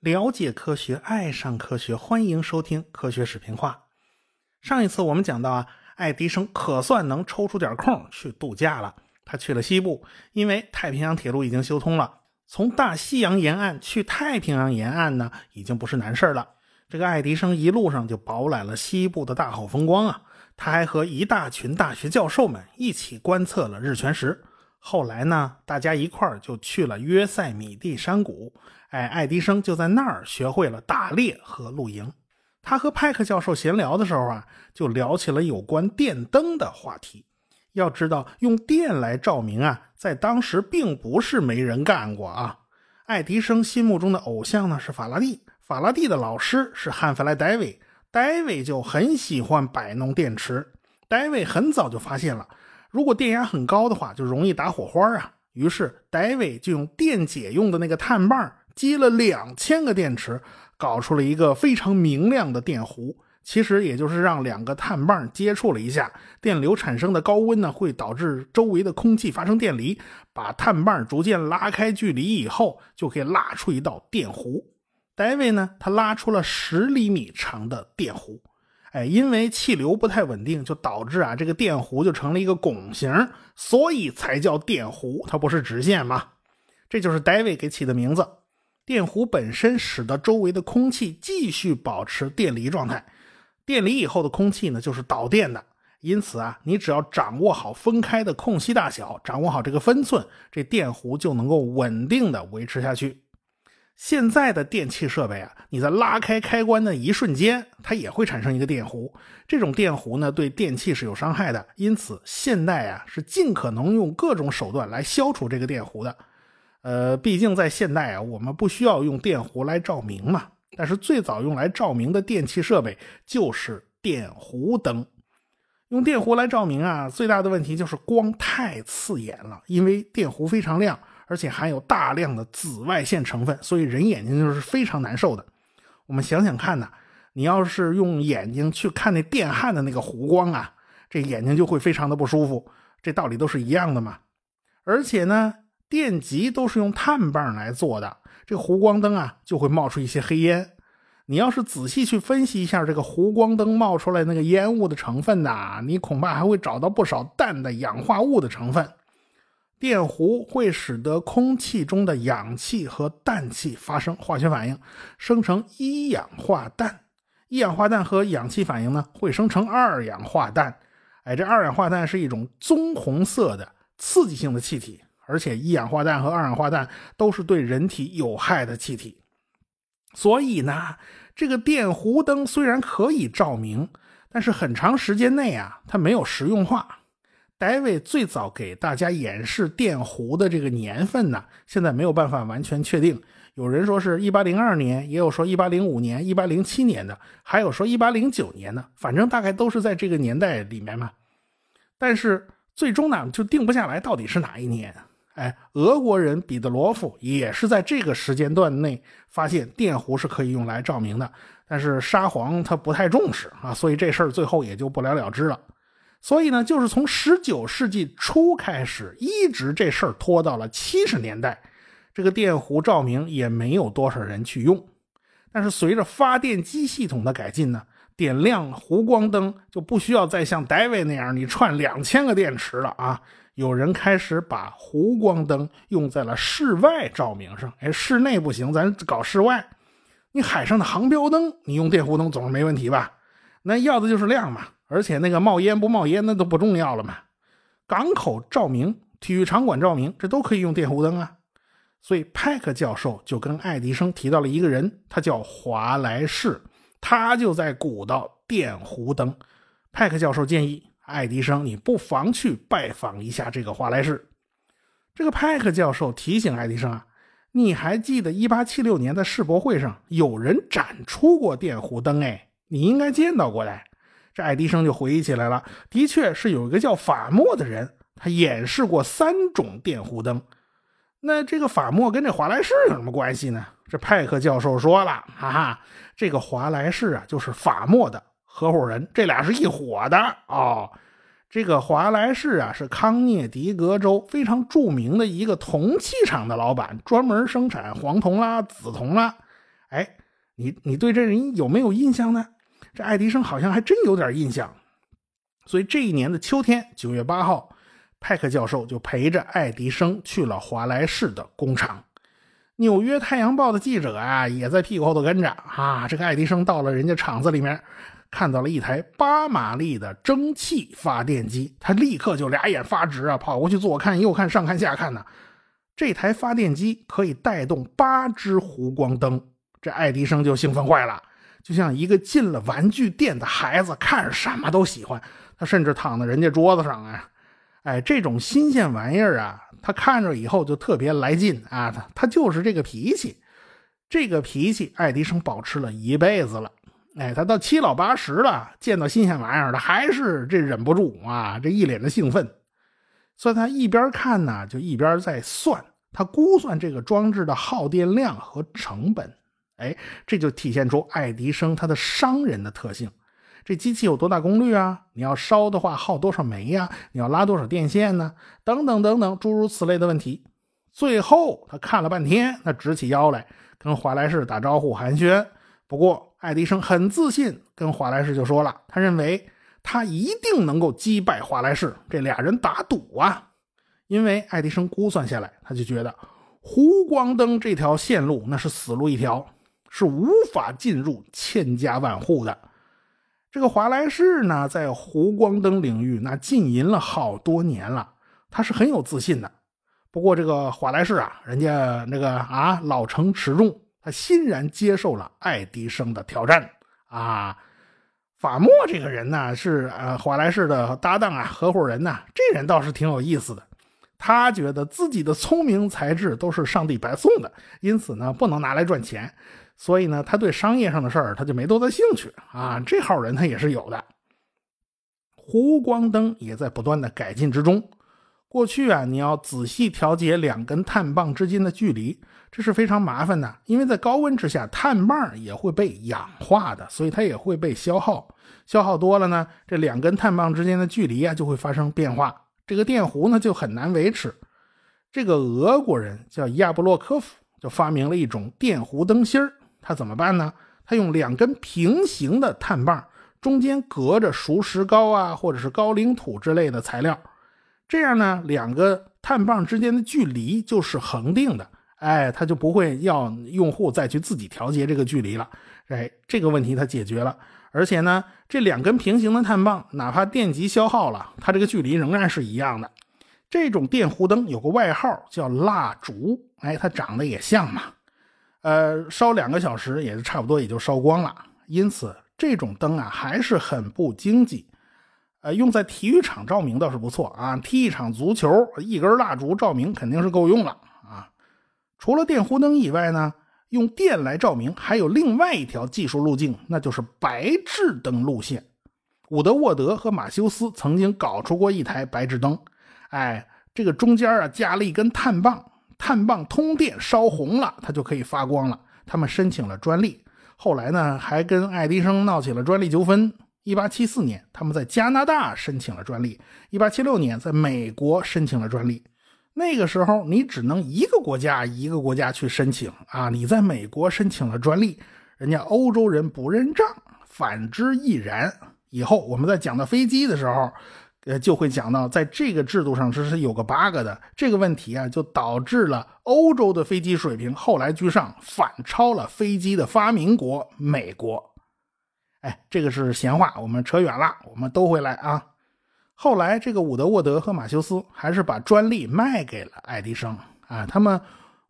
了解科学，爱上科学，欢迎收听科学视频化。上一次我们讲到啊，爱迪生可算能抽出点空去度假了。他去了西部，因为太平洋铁路已经修通了，从大西洋沿岸去太平洋沿岸呢，已经不是难事儿了。这个爱迪生一路上就饱览了西部的大好风光啊。他还和一大群大学教授们一起观测了日全食。后来呢，大家一块儿就去了约塞米蒂山谷。哎，爱迪生就在那儿学会了打猎和露营。他和派克教授闲聊的时候啊，就聊起了有关电灯的话题。要知道，用电来照明啊，在当时并不是没人干过啊。爱迪生心目中的偶像呢是法拉第，法拉第的老师是汉弗莱·戴维，戴维就很喜欢摆弄电池。戴维很早就发现了，如果电压很高的话，就容易打火花啊。于是戴维就用电解用的那个碳棒。接了两千个电池，搞出了一个非常明亮的电弧。其实也就是让两个碳棒接触了一下，电流产生的高温呢，会导致周围的空气发生电离，把碳棒逐渐拉开距离以后，就可以拉出一道电弧。戴维呢，他拉出了十厘米长的电弧。哎，因为气流不太稳定，就导致啊，这个电弧就成了一个拱形，所以才叫电弧，它不是直线吗。这就是戴维给起的名字。电弧本身使得周围的空气继续保持电离状态，电离以后的空气呢就是导电的。因此啊，你只要掌握好分开的空隙大小，掌握好这个分寸，这电弧就能够稳定的维持下去。现在的电器设备啊，你在拉开开关的一瞬间，它也会产生一个电弧。这种电弧呢，对电器是有伤害的。因此，现代啊是尽可能用各种手段来消除这个电弧的。呃，毕竟在现代啊，我们不需要用电弧来照明嘛。但是最早用来照明的电器设备就是电弧灯。用电弧来照明啊，最大的问题就是光太刺眼了，因为电弧非常亮，而且含有大量的紫外线成分，所以人眼睛就是非常难受的。我们想想看呐，你要是用眼睛去看那电焊的那个弧光啊，这眼睛就会非常的不舒服。这道理都是一样的嘛。而且呢。电极都是用碳棒来做的，这弧光灯啊就会冒出一些黑烟。你要是仔细去分析一下这个弧光灯冒出来那个烟雾的成分呐，你恐怕还会找到不少氮的氧化物的成分。电弧会使得空气中的氧气和氮气发生化学反应，生成一氧化氮。一氧化氮和氧气反应呢，会生成二氧化氮。哎，这二氧化氮是一种棕红色的刺激性的气体。而且一氧化氮和二氧化氮都是对人体有害的气体，所以呢，这个电弧灯虽然可以照明，但是很长时间内啊，它没有实用化。戴维最早给大家演示电弧的这个年份呢，现在没有办法完全确定。有人说是一八零二年，也有说一八零五年、一八零七年的，还有说一八零九年的，反正大概都是在这个年代里面嘛。但是最终呢，就定不下来到底是哪一年。哎，俄国人彼得罗夫也是在这个时间段内发现电弧是可以用来照明的，但是沙皇他不太重视啊，所以这事儿最后也就不了了之了。所以呢，就是从十九世纪初开始，一直这事儿拖到了七十年代，这个电弧照明也没有多少人去用。但是随着发电机系统的改进呢，点亮弧光灯就不需要再像戴维那样你串两千个电池了啊。有人开始把弧光灯用在了室外照明上，哎，室内不行，咱搞室外。你海上的航标灯，你用电弧灯总是没问题吧？那要的就是亮嘛，而且那个冒烟不冒烟，那都不重要了嘛。港口照明、体育场馆照明，这都可以用电弧灯啊。所以派克教授就跟爱迪生提到了一个人，他叫华莱士，他就在鼓捣电弧灯。派克教授建议。爱迪生，你不妨去拜访一下这个华莱士。这个派克教授提醒爱迪生啊，你还记得1876年的世博会上有人展出过电弧灯？哎，你应该见到过的。这爱迪生就回忆起来了，的确是有一个叫法莫的人，他演示过三种电弧灯。那这个法莫跟这华莱士有什么关系呢？这派克教授说了，哈哈，这个华莱士啊，就是法莫的。合伙人，这俩是一伙的哦。这个华莱士啊，是康涅狄格州非常著名的一个铜器厂的老板，专门生产黄铜啦、紫铜啦。哎，你你对这人有没有印象呢？这爱迪生好像还真有点印象。所以这一年的秋天，九月八号，派克教授就陪着爱迪生去了华莱士的工厂。纽约太阳报的记者啊，也在屁股后头跟着啊。这个爱迪生到了人家厂子里面。看到了一台八马力的蒸汽发电机，他立刻就俩眼发直啊，跑过去左看右看上看下看呢。这台发电机可以带动八只弧光灯，这爱迪生就兴奋坏了，就像一个进了玩具店的孩子，看什么都喜欢。他甚至躺在人家桌子上啊，哎，这种新鲜玩意儿啊，他看着以后就特别来劲啊。他他就是这个脾气，这个脾气，爱迪生保持了一辈子了。哎，他到七老八十了，见到新鲜玩意儿，他还是这忍不住啊，这一脸的兴奋。所以他一边看呢，就一边在算，他估算这个装置的耗电量和成本。哎，这就体现出爱迪生他的商人的特性。这机器有多大功率啊？你要烧的话耗多少煤呀？你要拉多少电线呢？等等等等，诸如此类的问题。最后他看了半天，他直起腰来，跟华莱士打招呼寒暄。不过。爱迪生很自信，跟华莱士就说了，他认为他一定能够击败华莱士，这俩人打赌啊。因为爱迪生估算下来，他就觉得弧光灯这条线路那是死路一条，是无法进入千家万户的。这个华莱士呢，在弧光灯领域那浸淫了好多年了，他是很有自信的。不过这个华莱士啊，人家那个啊老成持重。他欣然接受了爱迪生的挑战啊！法莫这个人呢，是呃华莱士的搭档啊，合伙人呐。这人倒是挺有意思的。他觉得自己的聪明才智都是上帝白送的，因此呢，不能拿来赚钱。所以呢，他对商业上的事儿他就没多大兴趣啊。这号人他也是有的。弧光灯也在不断的改进之中。过去啊，你要仔细调节两根碳棒之间的距离。这是非常麻烦的，因为在高温之下，碳棒也会被氧化的，所以它也会被消耗。消耗多了呢，这两根碳棒之间的距离啊就会发生变化，这个电弧呢就很难维持。这个俄国人叫亚布洛科夫，就发明了一种电弧灯芯儿。他怎么办呢？他用两根平行的碳棒，中间隔着熟石膏啊，或者是高岭土之类的材料，这样呢，两个碳棒之间的距离就是恒定的。哎，他就不会要用户再去自己调节这个距离了。哎，这个问题他解决了。而且呢，这两根平行的碳棒，哪怕电极消耗了，它这个距离仍然是一样的。这种电弧灯有个外号叫蜡烛，哎，它长得也像嘛。呃，烧两个小时也是差不多也就烧光了。因此，这种灯啊还是很不经济。呃，用在体育场照明倒是不错啊，踢一场足球，一根蜡烛照明肯定是够用了啊。除了电弧灯以外呢，用电来照明还有另外一条技术路径，那就是白炽灯路线。伍德沃德和马修斯曾经搞出过一台白炽灯，哎，这个中间啊加了一根碳棒，碳棒通电烧红了，它就可以发光了。他们申请了专利，后来呢还跟爱迪生闹起了专利纠纷。一八七四年，他们在加拿大申请了专利；一八七六年，在美国申请了专利。那个时候，你只能一个国家一个国家去申请啊！你在美国申请了专利，人家欧洲人不认账，反之亦然。以后我们在讲到飞机的时候，呃，就会讲到在这个制度上这是有个 bug 的。这个问题啊，就导致了欧洲的飞机水平后来居上，反超了飞机的发明国美国。哎，这个是闲话，我们扯远了，我们都回来啊。后来，这个伍德沃德和马修斯还是把专利卖给了爱迪生啊。他们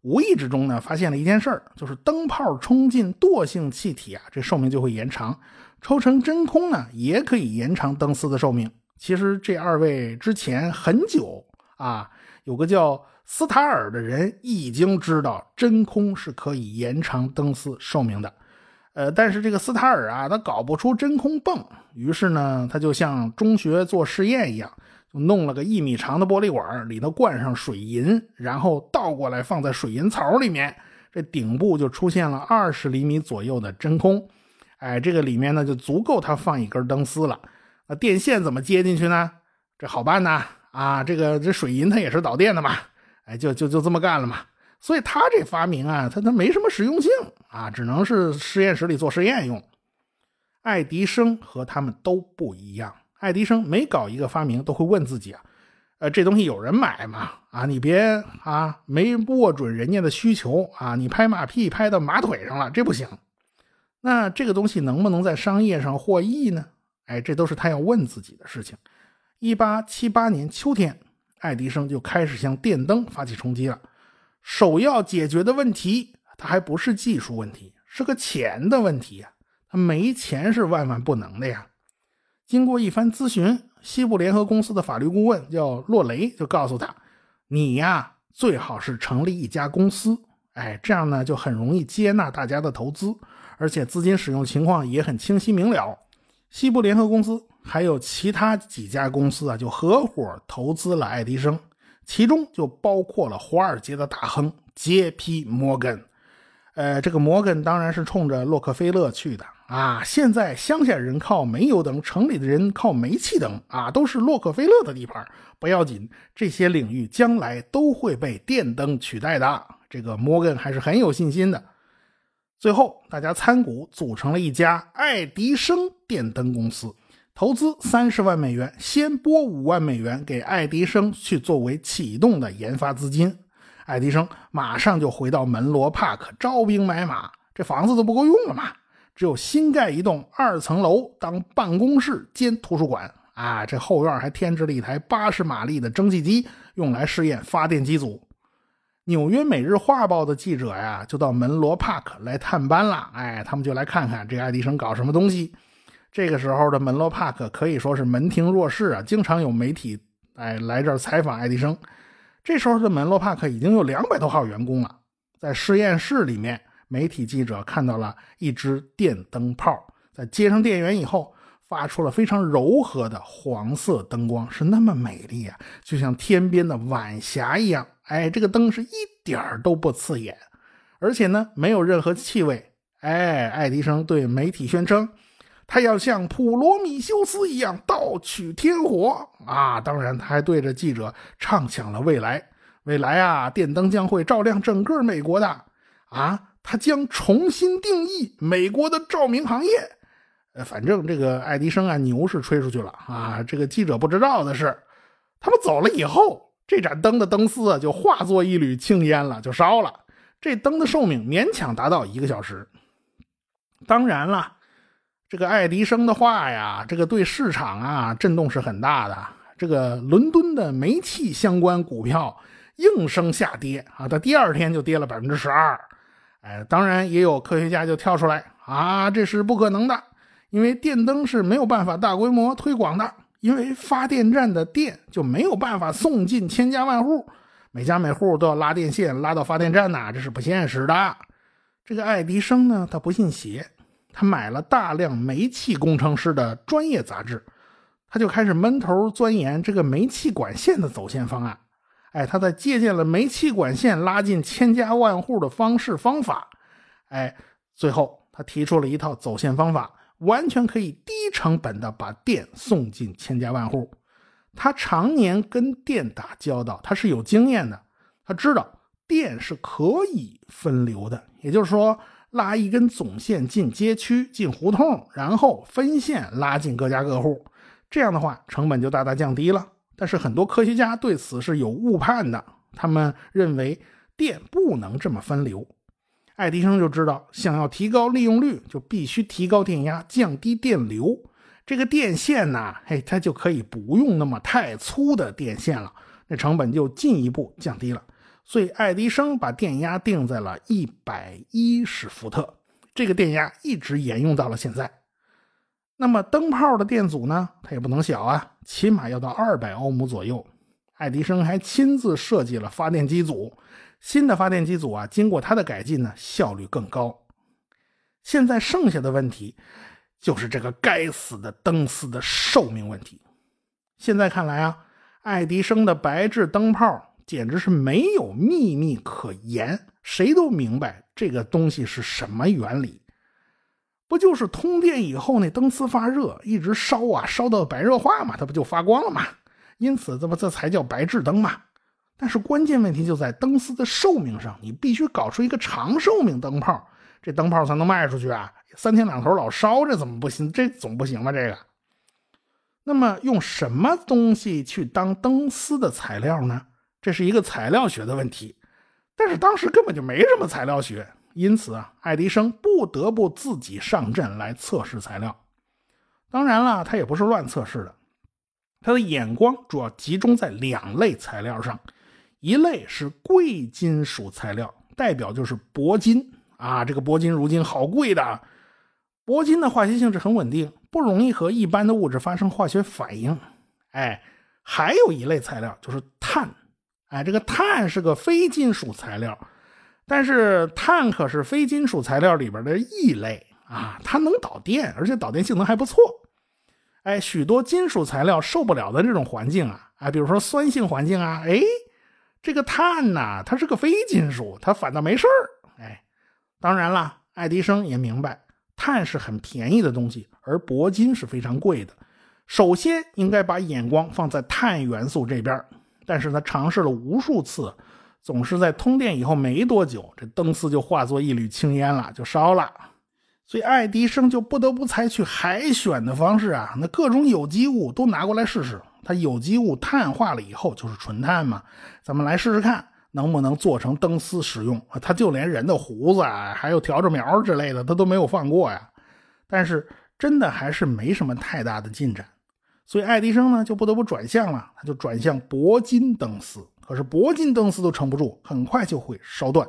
无意之中呢，发现了一件事儿，就是灯泡冲进惰性气体啊，这寿命就会延长；抽成真空呢，也可以延长灯丝的寿命。其实这二位之前很久啊，有个叫斯塔尔的人已经知道真空是可以延长灯丝寿命的。呃，但是这个斯塔尔啊，他搞不出真空泵，于是呢，他就像中学做实验一样，就弄了个一米长的玻璃管，里头灌上水银，然后倒过来放在水银槽里面，这顶部就出现了二十厘米左右的真空。哎，这个里面呢就足够他放一根灯丝了。那电线怎么接进去呢？这好办呐，啊，这个这水银它也是导电的嘛，哎，就就就这么干了嘛。所以他这发明啊，他他没什么实用性啊，只能是实验室里做实验用。爱迪生和他们都不一样，爱迪生每搞一个发明都会问自己啊，呃，这东西有人买吗？啊，你别啊，没握准人家的需求啊，你拍马屁拍到马腿上了，这不行。那这个东西能不能在商业上获益呢？哎，这都是他要问自己的事情。一八七八年秋天，爱迪生就开始向电灯发起冲击了。首要解决的问题，它还不是技术问题，是个钱的问题呀。他没钱是万万不能的呀。经过一番咨询，西部联合公司的法律顾问叫洛雷，就告诉他：“你呀，最好是成立一家公司，哎，这样呢就很容易接纳大家的投资，而且资金使用情况也很清晰明了。”西部联合公司还有其他几家公司啊，就合伙投资了爱迪生。其中就包括了华尔街的大亨杰皮·摩根，呃，这个摩根当然是冲着洛克菲勒去的啊。现在乡下人靠煤油灯，城里的人靠煤气灯啊，都是洛克菲勒的地盘。不要紧，这些领域将来都会被电灯取代的。这个摩根还是很有信心的。最后，大家参股组成了一家爱迪生电灯公司。投资三十万美元，先拨五万美元给爱迪生去作为启动的研发资金。爱迪生马上就回到门罗帕克招兵买马，这房子都不够用了嘛，只有新盖一栋二层楼当办公室兼图书馆啊。这后院还添置了一台八十马力的蒸汽机，用来试验发电机组。纽约每日画报的记者呀，就到门罗帕克来探班了。哎，他们就来看看这爱迪生搞什么东西。这个时候的门罗帕克可以说是门庭若市啊，经常有媒体哎来这儿采访爱迪生。这时候的门罗帕克已经有两百多号员工了。在实验室里面，媒体记者看到了一支电灯泡，在接上电源以后，发出了非常柔和的黄色灯光，是那么美丽啊，就像天边的晚霞一样。哎，这个灯是一点都不刺眼，而且呢，没有任何气味。哎，爱迪生对媒体宣称。他要像普罗米修斯一样盗取天火啊！当然，他还对着记者畅想了未来。未来啊，电灯将会照亮整个美国的啊！他将重新定义美国的照明行业。呃，反正这个爱迪生啊，牛是吹出去了啊！这个记者不知道的是，他们走了以后，这盏灯的灯丝啊，就化作一缕青烟了，就烧了。这灯的寿命勉强达到一个小时。当然了。这个爱迪生的话呀，这个对市场啊震动是很大的。这个伦敦的煤气相关股票应声下跌啊，它第二天就跌了百分之十二。哎，当然也有科学家就跳出来啊，这是不可能的，因为电灯是没有办法大规模推广的，因为发电站的电就没有办法送进千家万户，每家每户都要拉电线拉到发电站呐，这是不现实的。这个爱迪生呢，他不信邪。他买了大量煤气工程师的专业杂志，他就开始闷头钻研这个煤气管线的走线方案。哎，他在借鉴了煤气管线拉进千家万户的方式方法。哎，最后他提出了一套走线方法，完全可以低成本的把电送进千家万户。他常年跟电打交道，他是有经验的，他知道电是可以分流的，也就是说。拉一根总线进街区、进胡同，然后分线拉进各家各户，这样的话成本就大大降低了。但是很多科学家对此是有误判的，他们认为电不能这么分流。爱迪生就知道，想要提高利用率，就必须提高电压，降低电流。这个电线呢，嘿，它就可以不用那么太粗的电线了，那成本就进一步降低了。所以，爱迪生把电压定在了一百一十伏特，这个电压一直沿用到了现在。那么，灯泡的电阻呢？它也不能小啊，起码要到二百欧姆左右。爱迪生还亲自设计了发电机组，新的发电机组啊，经过它的改进呢，效率更高。现在剩下的问题就是这个该死的灯丝的寿命问题。现在看来啊，爱迪生的白炽灯泡。简直是没有秘密可言，谁都明白这个东西是什么原理，不就是通电以后那灯丝发热，一直烧啊，烧到白热化嘛，它不就发光了吗？因此这不这才叫白炽灯嘛。但是关键问题就在灯丝的寿命上，你必须搞出一个长寿命灯泡，这灯泡才能卖出去啊！三天两头老烧，这怎么不行？这总不行吧？这个。那么用什么东西去当灯丝的材料呢？这是一个材料学的问题。但是当时根本就没什么材料学，因此啊，爱迪生不得不自己上阵来测试材料。当然了，他也不是乱测试的，他的眼光主要集中在两类材料上。一类是贵金属材料，代表就是铂金啊，这个铂金如今好贵的。铂金的化学性质很稳定，不容易和一般的物质发生化学反应。哎，还有一类材料就是碳，哎，这个碳是个非金属材料，但是碳可是非金属材料里边的异类啊，它能导电，而且导电性能还不错。哎，许多金属材料受不了的这种环境啊，啊，比如说酸性环境啊，哎。这个碳呐，它是个非金属，它反倒没事儿。哎，当然了，爱迪生也明白，碳是很便宜的东西，而铂金是非常贵的。首先应该把眼光放在碳元素这边，但是他尝试了无数次，总是在通电以后没多久，这灯丝就化作一缕青烟了，就烧了。所以爱迪生就不得不采取海选的方式啊，那各种有机物都拿过来试试。它有机物碳化了以后就是纯碳嘛，咱们来试试看能不能做成灯丝使用。它就连人的胡子啊，还有笤帚苗之类的，它都没有放过呀。但是真的还是没什么太大的进展，所以爱迪生呢就不得不转向了，他就转向铂金灯丝。可是铂金灯丝都撑不住，很快就会烧断。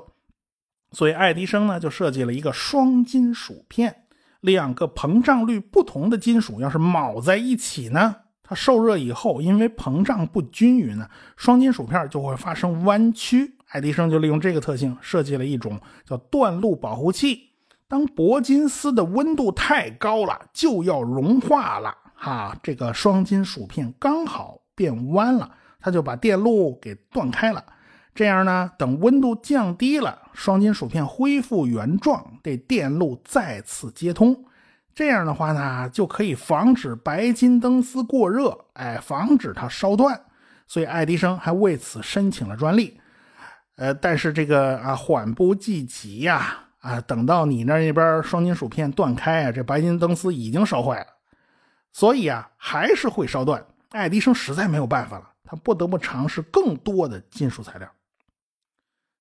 所以爱迪生呢就设计了一个双金属片，两个膨胀率不同的金属要是铆在一起呢？它受热以后，因为膨胀不均匀呢，双金属片就会发生弯曲。爱迪生就利用这个特性，设计了一种叫断路保护器。当铂金丝的温度太高了，就要融化了，哈，这个双金属片刚好变弯了，它就把电路给断开了。这样呢，等温度降低了，双金属片恢复原状，这电路再次接通。这样的话呢，就可以防止白金灯丝过热，哎，防止它烧断。所以爱迪生还为此申请了专利。呃，但是这个啊，缓不济急呀，啊，等到你那那边双金属片断开啊，这白金灯丝已经烧坏了，所以啊，还是会烧断。爱迪生实在没有办法了，他不得不尝试更多的金属材料。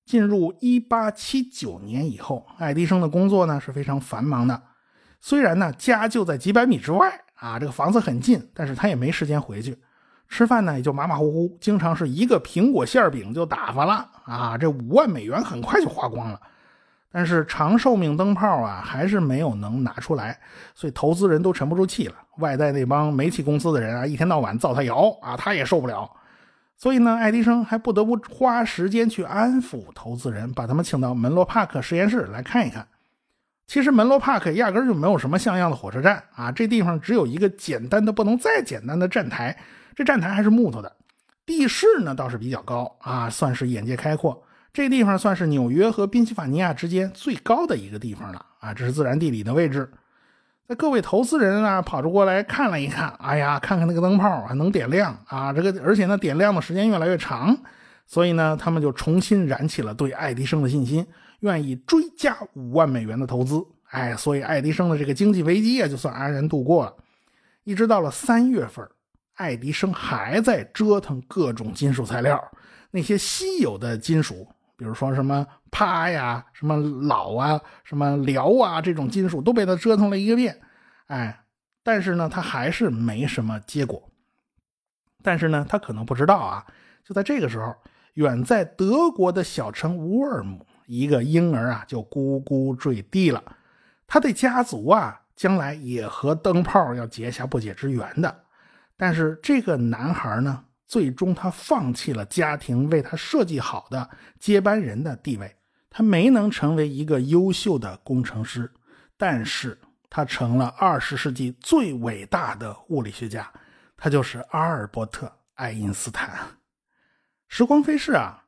进入一八七九年以后，爱迪生的工作呢是非常繁忙的。虽然呢，家就在几百米之外啊，这个房子很近，但是他也没时间回去吃饭呢，也就马马虎虎，经常是一个苹果馅饼就打发了啊，这五万美元很快就花光了。但是长寿命灯泡啊，还是没有能拿出来，所以投资人都沉不住气了。外带那帮煤气公司的人啊，一天到晚造他谣啊，他也受不了。所以呢，爱迪生还不得不花时间去安抚投资人，把他们请到门罗帕克实验室来看一看。其实门罗帕克压根就没有什么像样的火车站啊，这地方只有一个简单的不能再简单的站台，这站台还是木头的。地势呢倒是比较高啊，算是眼界开阔。这地方算是纽约和宾夕法尼亚之间最高的一个地方了啊，这是自然地理的位置。那各位投资人啊，跑着过来看了一看，哎呀，看看那个灯泡啊，能点亮啊，这个而且呢点亮的时间越来越长，所以呢他们就重新燃起了对爱迪生的信心。愿意追加五万美元的投资，哎，所以爱迪生的这个经济危机啊，就算安然度过了。一直到了三月份，爱迪生还在折腾各种金属材料，那些稀有的金属，比如说什么钯呀、什么铑啊、什么辽啊，这种金属都被他折腾了一个遍，哎，但是呢，他还是没什么结果。但是呢，他可能不知道啊，就在这个时候，远在德国的小城乌尔姆。一个婴儿啊，就咕咕坠地了。他的家族啊，将来也和灯泡要结下不解之缘的。但是这个男孩呢，最终他放弃了家庭为他设计好的接班人的地位，他没能成为一个优秀的工程师，但是他成了二十世纪最伟大的物理学家，他就是阿尔伯特·爱因斯坦。时光飞逝啊。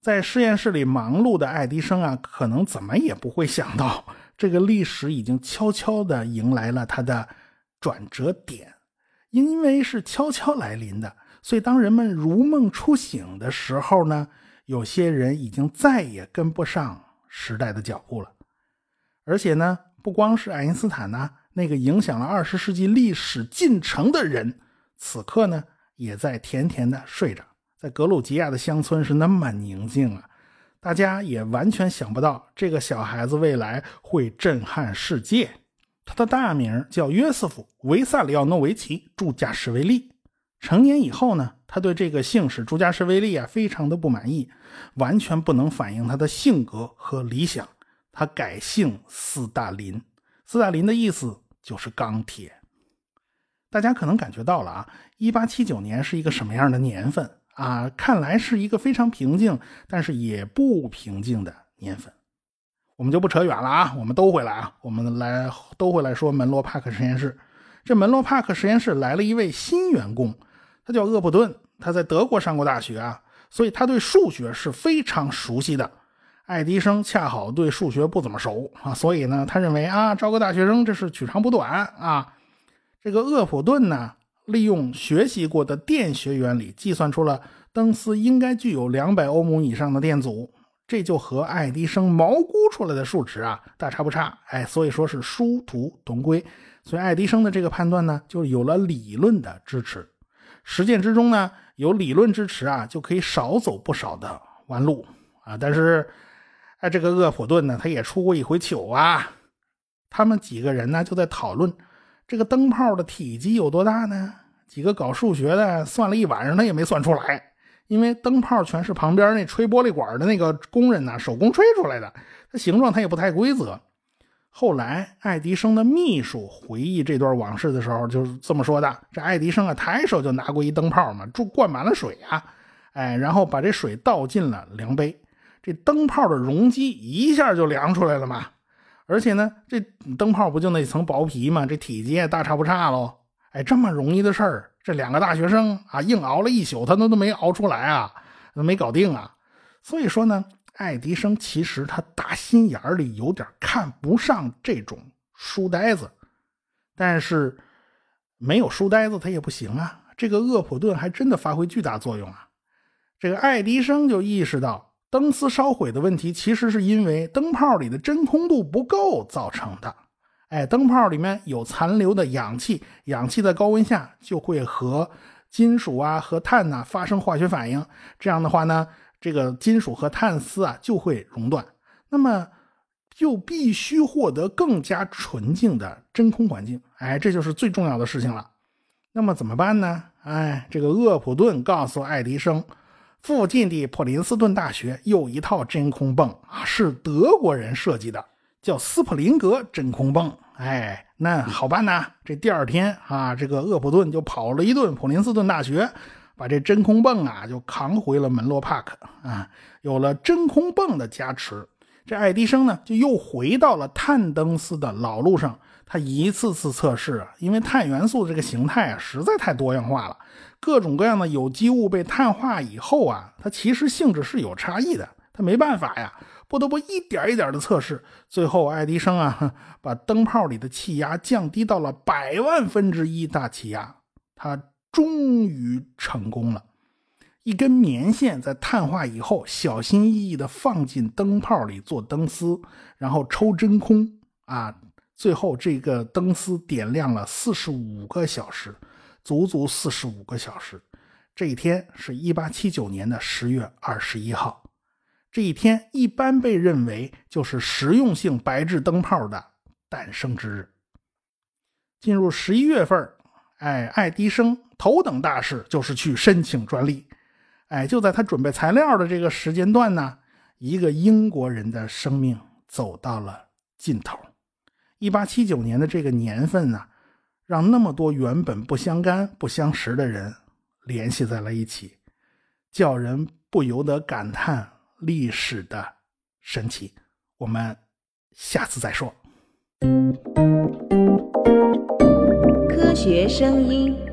在实验室里忙碌的爱迪生啊，可能怎么也不会想到，这个历史已经悄悄地迎来了它的转折点。因为是悄悄来临的，所以当人们如梦初醒的时候呢，有些人已经再也跟不上时代的脚步了。而且呢，不光是爱因斯坦呢，那个影响了二十世纪历史进程的人，此刻呢，也在甜甜的睡着。在格鲁吉亚的乡村是那么宁静啊，大家也完全想不到这个小孩子未来会震撼世界。他的大名叫约瑟夫·维萨里奥诺维奇·朱加什维利。成年以后呢，他对这个姓氏朱加什维利啊非常的不满意，完全不能反映他的性格和理想。他改姓斯大林，斯大林的意思就是钢铁。大家可能感觉到了啊，一八七九年是一个什么样的年份？啊，看来是一个非常平静，但是也不平静的年份。我们就不扯远了啊，我们都回来啊，我们来都回来说门罗帕克实验室。这门罗帕克实验室来了一位新员工，他叫厄普顿，他在德国上过大学啊，所以他对数学是非常熟悉的。爱迪生恰好对数学不怎么熟啊，所以呢，他认为啊，招个大学生这是取长补短啊。这个厄普顿呢？利用学习过的电学原理，计算出了灯丝应该具有两百欧姆以上的电阻，这就和爱迪生毛估出来的数值啊大差不差。哎，所以说是殊途同归。所以爱迪生的这个判断呢，就有了理论的支持。实践之中呢，有理论支持啊，就可以少走不少的弯路啊。但是，哎，这个厄普顿呢，他也出过一回糗啊。他们几个人呢，就在讨论。这个灯泡的体积有多大呢？几个搞数学的算了一晚上，他也没算出来，因为灯泡全是旁边那吹玻璃管的那个工人呐手工吹出来的，它形状它也不太规则。后来爱迪生的秘书回忆这段往事的时候，就是这么说的：这爱迪生啊，抬手就拿过一灯泡嘛，注灌满了水啊，哎，然后把这水倒进了量杯，这灯泡的容积一下就量出来了嘛。而且呢，这灯泡不就那层薄皮吗？这体积也大差不差喽。哎，这么容易的事儿，这两个大学生啊，硬熬了一宿，他都都没熬出来啊，没搞定啊。所以说呢，爱迪生其实他打心眼里有点看不上这种书呆子，但是没有书呆子他也不行啊。这个厄普顿还真的发挥巨大作用啊。这个爱迪生就意识到。灯丝烧毁的问题，其实是因为灯泡里的真空度不够造成的。哎，灯泡里面有残留的氧气，氧气在高温下就会和金属啊、和碳呐发生化学反应。这样的话呢，这个金属和碳丝啊就会熔断。那么就必须获得更加纯净的真空环境。哎，这就是最重要的事情了。那么怎么办呢？哎，这个厄普顿告诉爱迪生。附近的普林斯顿大学有一套真空泵啊，是德国人设计的，叫斯普林格真空泵。哎，那好办呐。这第二天啊，这个厄普顿就跑了一顿普林斯顿大学，把这真空泵啊就扛回了门洛帕克啊。有了真空泵的加持，这爱迪生呢就又回到了碳灯丝的老路上。他一次次测试啊，因为碳元素这个形态啊实在太多样化了。各种各样的有机物被碳化以后啊，它其实性质是有差异的。它没办法呀，不得不一点一点的测试。最后，爱迪生啊，把灯泡里的气压降低到了百万分之一大气压。他终于成功了。一根棉线在碳化以后，小心翼翼地放进灯泡里做灯丝，然后抽真空啊。最后，这个灯丝点亮了四十五个小时。足足四十五个小时，这一天是一八七九年的十月二十一号。这一天一般被认为就是实用性白炽灯泡的诞生之日。进入十一月份，哎，爱迪生头等大事就是去申请专利。哎，就在他准备材料的这个时间段呢，一个英国人的生命走到了尽头。一八七九年的这个年份呢。让那么多原本不相干、不相识的人联系在了一起，叫人不由得感叹历史的神奇。我们下次再说。科学声音。